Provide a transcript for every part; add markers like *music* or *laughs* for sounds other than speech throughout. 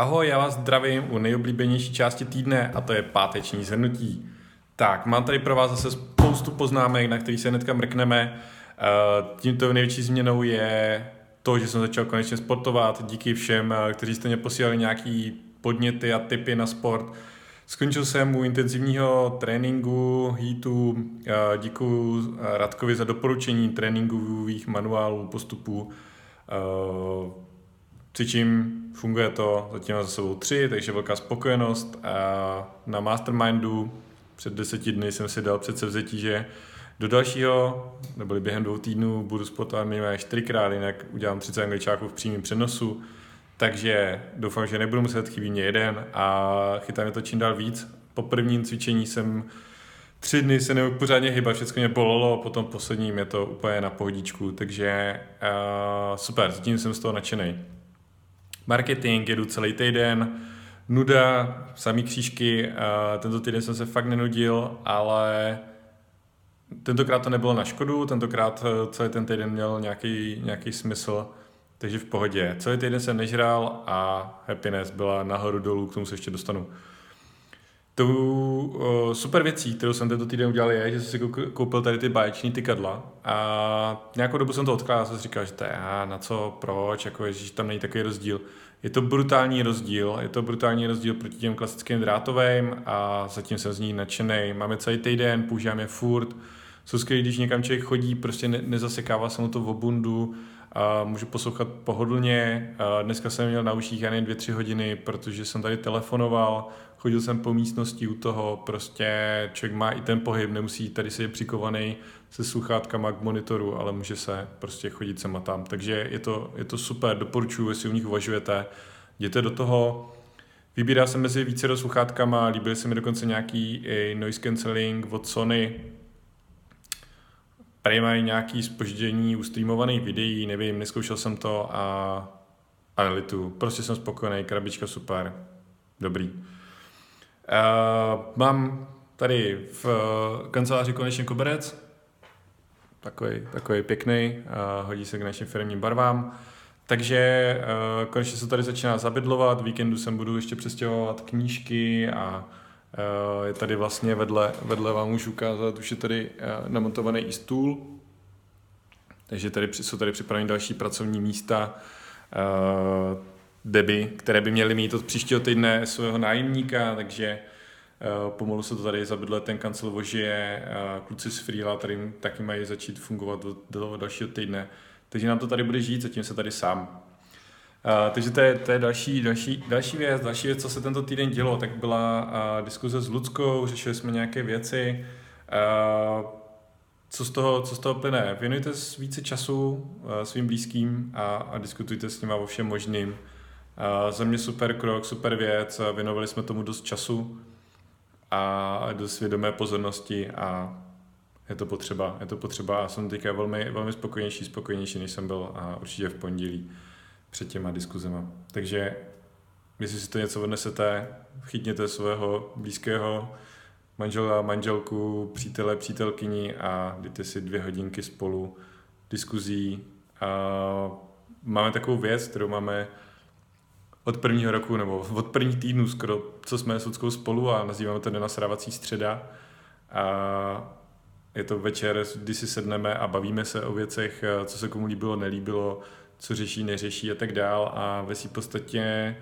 Ahoj, já vás zdravím u nejoblíbenější části týdne a to je páteční zhrnutí. Tak, mám tady pro vás zase spoustu poznámek, na kterých se hnedka mrkneme. Eh, tímto největší změnou je to, že jsem začal konečně sportovat. Díky všem, eh, kteří jste mě posílali nějaký podněty a tipy na sport. Skončil jsem u intenzivního tréninku, heatu. Eh, Děkuji Radkovi za doporučení tréninkových manuálů, postupů cvičím, funguje to, zatím za sebou tři, takže velká spokojenost. A na Mastermindu před deseti dny jsem si dal předsevzetí, že do dalšího, nebo během dvou týdnů, budu sportovat minimálně čtyřikrát, jinak udělám 30 angličáků v přímém přenosu. Takže doufám, že nebudu muset chybí mě jeden a chytá mě to čím dál víc. Po prvním cvičení jsem tři dny se nemohl pořádně hýbat, všechno mě bolelo, potom posledním je to úplně na pohodičku, takže uh, super, zatím jsem z toho nadšený marketing, jedu celý týden, nuda, samý křížky, tento týden jsem se fakt nenudil, ale tentokrát to nebylo na škodu, tentokrát eh, celý ten týden měl nějaký, nějaký smysl, takže v pohodě. Celý týden jsem nežral a happiness byla nahoru dolů, k tomu se ještě dostanu. Tou uh, super věcí, kterou jsem tento týden udělal, je, že jsem si koupil tady ty báječní tykadla a nějakou dobu jsem to odkládal, jsem si říkal, že to je, na co, proč, jako že tam není takový rozdíl. Je to brutální rozdíl, je to brutální rozdíl proti těm klasickým drátovým a zatím jsem z ní nadšený. Máme celý týden, používám je furt, jsou skvělý, když někam člověk chodí, prostě ne, nezasekává se mu to v obundu, a můžu poslouchat pohodlně. A dneska jsem měl na uších jen dvě, tři hodiny, protože jsem tady telefonoval, chodil jsem po místnosti u toho, prostě člověk má i ten pohyb, nemusí tady se je přikovaný se sluchátkama k monitoru, ale může se prostě chodit sem a tam. Takže je to, je to super, doporučuji, jestli u nich uvažujete, jděte do toho, Vybíral jsem mezi více sluchátkama, líbily se mi dokonce nějaký noise cancelling od Sony, Prej mají nějaký spoždění u streamovaných videí, nevím, neskoušel jsem to a, a nelitu. Prostě jsem spokojený, krabička super, dobrý. Uh, mám tady v kanceláři konečně koberec, takový, takový pěkný, uh, hodí se k našim firmním barvám. Takže uh, konečně se tady začíná zabydlovat, víkendu sem budu ještě přestěhovat knížky a uh, je tady vlastně vedle, vedle vám můžu ukázat, už je tady uh, namontovaný i stůl, takže tady jsou tady připraveny další pracovní místa, uh, deby, které by měly mít od příštího týdne svého nájemníka, takže pomalu se to tady zabydle ten kancel vožije, kluci z Freela tady taky mají začít fungovat do, do dalšího týdne. Takže nám to tady bude žít, zatím se tady sám. Uh, takže to je, to je další, další, další věc. Další věc, co se tento týden dělo, tak byla uh, diskuze s Ludskou, řešili jsme nějaké věci. Uh, co z toho, co z toho plyne? Věnujte více času uh, svým blízkým a, a diskutujte s nimi o všem možným. Uh, za mě super krok, super věc, věnovali jsme tomu dost času a dost svědomé pozornosti a je to potřeba, je to potřeba a jsem teďka velmi, velmi spokojenější, spokojenější, než jsem byl a určitě v pondělí před těma diskuzema. Takže jestli si to něco odnesete, chytněte svého blízkého manžela, manželku, přítele, přítelkyni a dejte si dvě hodinky spolu diskuzí. A máme takovou věc, kterou máme od prvního roku nebo od prvních týdnů skoro, co jsme s Ludskou spolu a nazýváme to nenasrávací středa. A je to večer, kdy si sedneme a bavíme se o věcech, co se komu líbilo, nelíbilo, co řeší, neřeší a tak dál a ve v podstatě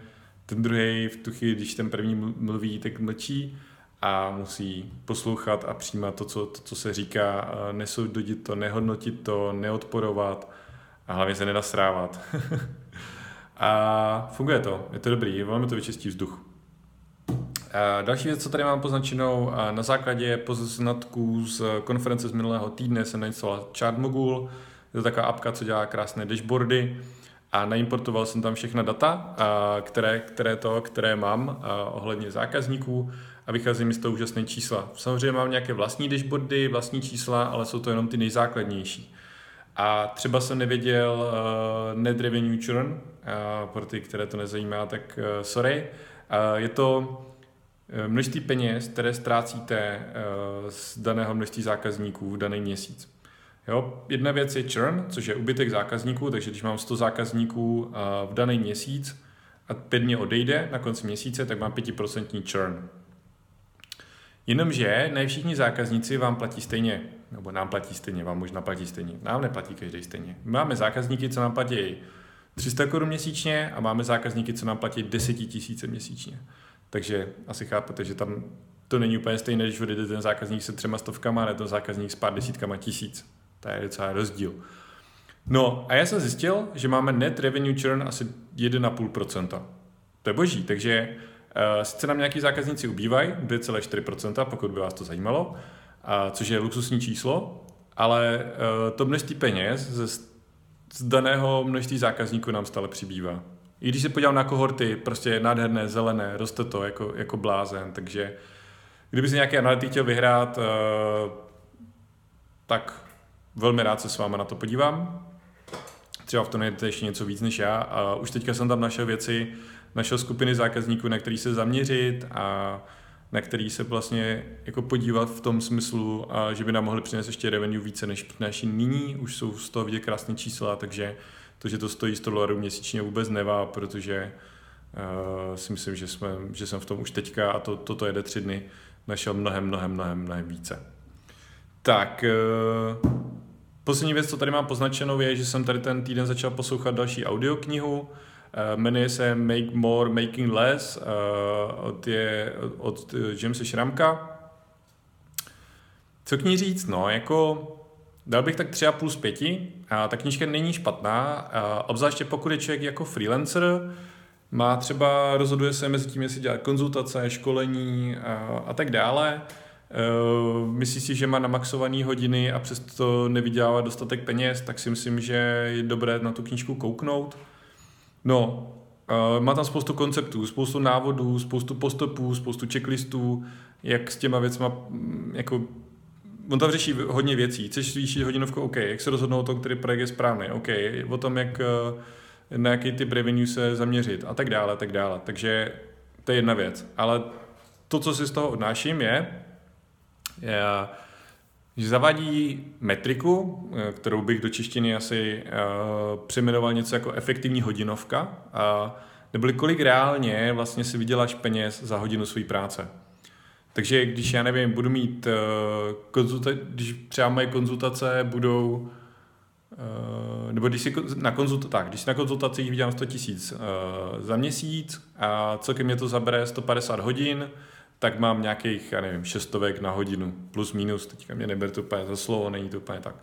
ten druhý v tu chvíli, když ten první mluví, tak mlčí a musí poslouchat a přijímat to, co, to, co se říká, nesoudit to, nehodnotit to, neodporovat a hlavně se nenasrávat. *laughs* a funguje to, je to dobrý, velmi to vyčistí vzduch. A další věc, co tady mám poznačenou, na základě poznatků z konference z minulého týdne jsem nainstaloval Chartmogul, je to taková apka, co dělá krásné dashboardy a naimportoval jsem tam všechna data, které, které, to, které mám ohledně zákazníků a vychází mi z toho úžasné čísla. Samozřejmě mám nějaké vlastní dashboardy, vlastní čísla, ale jsou to jenom ty nejzákladnější. A třeba jsem nevěděl uh, net revenue churn, uh, pro ty, které to nezajímá, tak uh, sorry. Uh, je to množství peněz, které ztrácíte uh, z daného množství zákazníků v daný měsíc. Jo? Jedna věc je churn, což je ubytek zákazníků, takže když mám 100 zákazníků uh, v daný měsíc, a pět dní odejde na konci měsíce, tak mám 5% churn. Jenomže ne všichni zákazníci vám platí stejně, nebo nám platí stejně, vám možná platí stejně. Nám neplatí každý stejně. Máme zákazníky, co nám platí 300 korun měsíčně a máme zákazníky, co nám platí 10 tisíce měsíčně. Takže asi chápete, že tam to není úplně stejné, když odjede ten zákazník se třema stovkama, ale ten zákazník s pár desítkama tisíc. To je docela rozdíl. No a já jsem zjistil, že máme net revenue churn asi 1,5%. To je boží, takže uh, sice nám nějaký zákazníci ubývají, 2,4%, pokud by vás to zajímalo, uh, což je luxusní číslo, ale uh, to množství peněz ze, z daného množství zákazníků nám stále přibývá. I když se podívám na kohorty, prostě nádherné, zelené, roste to jako, jako blázen, takže kdyby si nějaký analytik chtěl vyhrát, uh, tak velmi rád se s váma na to podívám. Třeba v tom je ještě něco víc než já. A už teďka jsem tam našel věci, našel skupiny zákazníků, na který se zaměřit a na který se vlastně jako podívat v tom smyslu, a že by nám mohli přinést ještě revenue více než naši nyní, už jsou z toho vidět krásné čísla, takže to, že to stojí 100 dolarů měsíčně vůbec nevá, protože uh, si myslím, že, jsme, že jsem v tom už teďka a to, toto jede tři dny, našel mnohem, mnohem, mnohem, mnohem více. Tak, uh, Poslední věc, co tady mám poznačenou, je, že jsem tady ten týden začal poslouchat další audioknihu. Eh, jmenuje se Make More, Making Less eh, od, je, od Jamesa Šramka. Co k ní říct? No, jako dal bych tak 3,5 z 5. A ta knížka není špatná, obzvláště pokud je člověk jako freelancer, má třeba, rozhoduje se mezi tím, jestli dělat konzultace, školení a, a tak dále, myslí si, že má namaxované hodiny a přesto nevydělává dostatek peněz, tak si myslím, že je dobré na tu knížku kouknout. No, uh, má tam spoustu konceptů, spoustu návodů, spoustu postupů, spoustu checklistů, jak s těma věcma, mm, jako on tam řeší hodně věcí. Chceš zvýšit hodinovku, OK. Jak se rozhodnout o tom, který projekt je správný, OK. O tom, jak, eh, na jaký typ revenue se zaměřit a tak dále, tak dále. Takže to je jedna věc. Ale to, co si z toho odnáším, je, že zavádí metriku, eh, kterou bych do češtiny asi uh, přejmenoval něco jako efektivní hodinovka, a neboli kolik reálně vlastně si vyděláš peněz za hodinu své práce. Takže když já nevím, budu mít uh, konzulta- když třeba moje konzultace budou Uh, nebo když si na, konzult, tak, když si na konzultacích vydělám 100 tisíc uh, za měsíc a celkem mě to zabere 150 hodin, tak mám nějakých, já nevím, šestovek na hodinu, plus minus, teďka mě neber to úplně za slovo, není to úplně tak.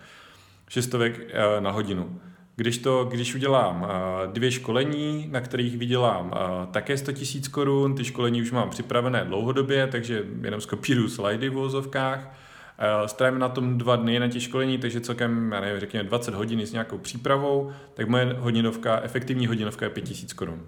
Šestovek uh, na hodinu. Když, to, když udělám uh, dvě školení, na kterých vydělám uh, také 100 000 korun, ty školení už mám připravené dlouhodobě, takže jenom skopíruju slajdy v vozovkách, strávím na tom dva dny na těch školení, takže celkem, já nevím, řekněme 20 hodin s nějakou přípravou, tak moje hodinovka, efektivní hodinovka je 5000 korun.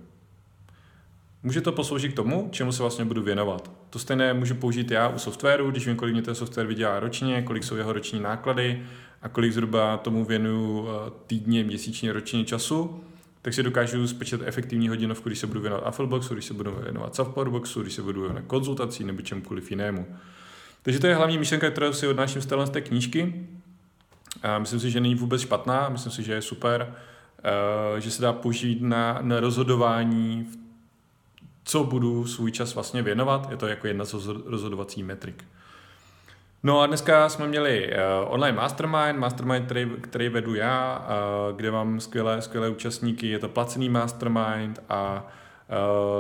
Může to posloužit k tomu, čemu se vlastně budu věnovat. To stejné můžu použít já u softwaru, když vím, kolik mě ten software vydělá ročně, kolik jsou jeho roční náklady a kolik zhruba tomu věnuju eh, týdně, měsíčně, ročně času, tak si dokážu spočítat efektivní hodinovku, když se budu věnovat Affleboxu, když se budu věnovat Softwareboxu, když se budu věnovat konzultací nebo čemkoliv jinému. Takže to je hlavní myšlenka, kterou si odnáším z z té knížky. A myslím si, že není vůbec špatná, myslím si, že je super, eh, že se dá použít na, na rozhodování v co budu svůj čas vlastně věnovat. Je to jako jedna z rozhodovací metrik. No a dneska jsme měli uh, online mastermind, mastermind, který, který vedu já, uh, kde mám skvělé, skvělé účastníky, je to placený mastermind a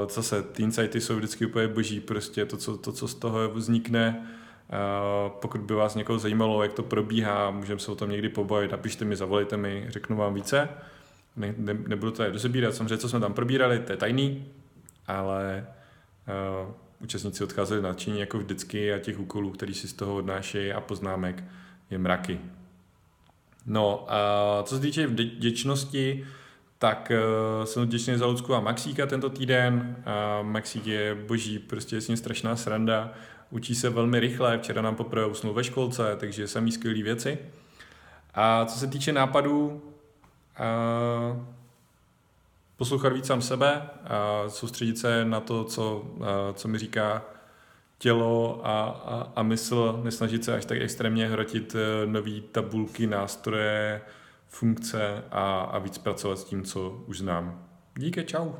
uh, zase ty insighty jsou vždycky úplně boží, prostě to, co, to, co z toho vznikne, pokud by vás někoho zajímalo, jak to probíhá, můžeme se o tom někdy pobavit, napište mi, zavolejte mi, řeknu vám více. Ne, ne, nebudu to tady rozebírat, samozřejmě, co jsme tam probírali, to je tajný, ale uh, účastníci odcházeli nadšení jako vždycky a těch úkolů, který si z toho odnášejí a poznámek je mraky. No a co se týče vděčnosti, tak uh, jsem vděčný za Lucku a Maxíka tento týden. Uh, Maxík je boží, prostě je s ním strašná sranda. Učí se velmi rychle, včera nám poprvé usnul ve školce, takže samý skvělý věci. A co se týče nápadů, uh, poslouchat víc sám sebe a soustředit se na to, co, co mi říká tělo a, a, a mysl, nesnažit se až tak extrémně hrotit e, nové tabulky, nástroje, funkce a, a víc pracovat s tím, co už znám. Díky, čau.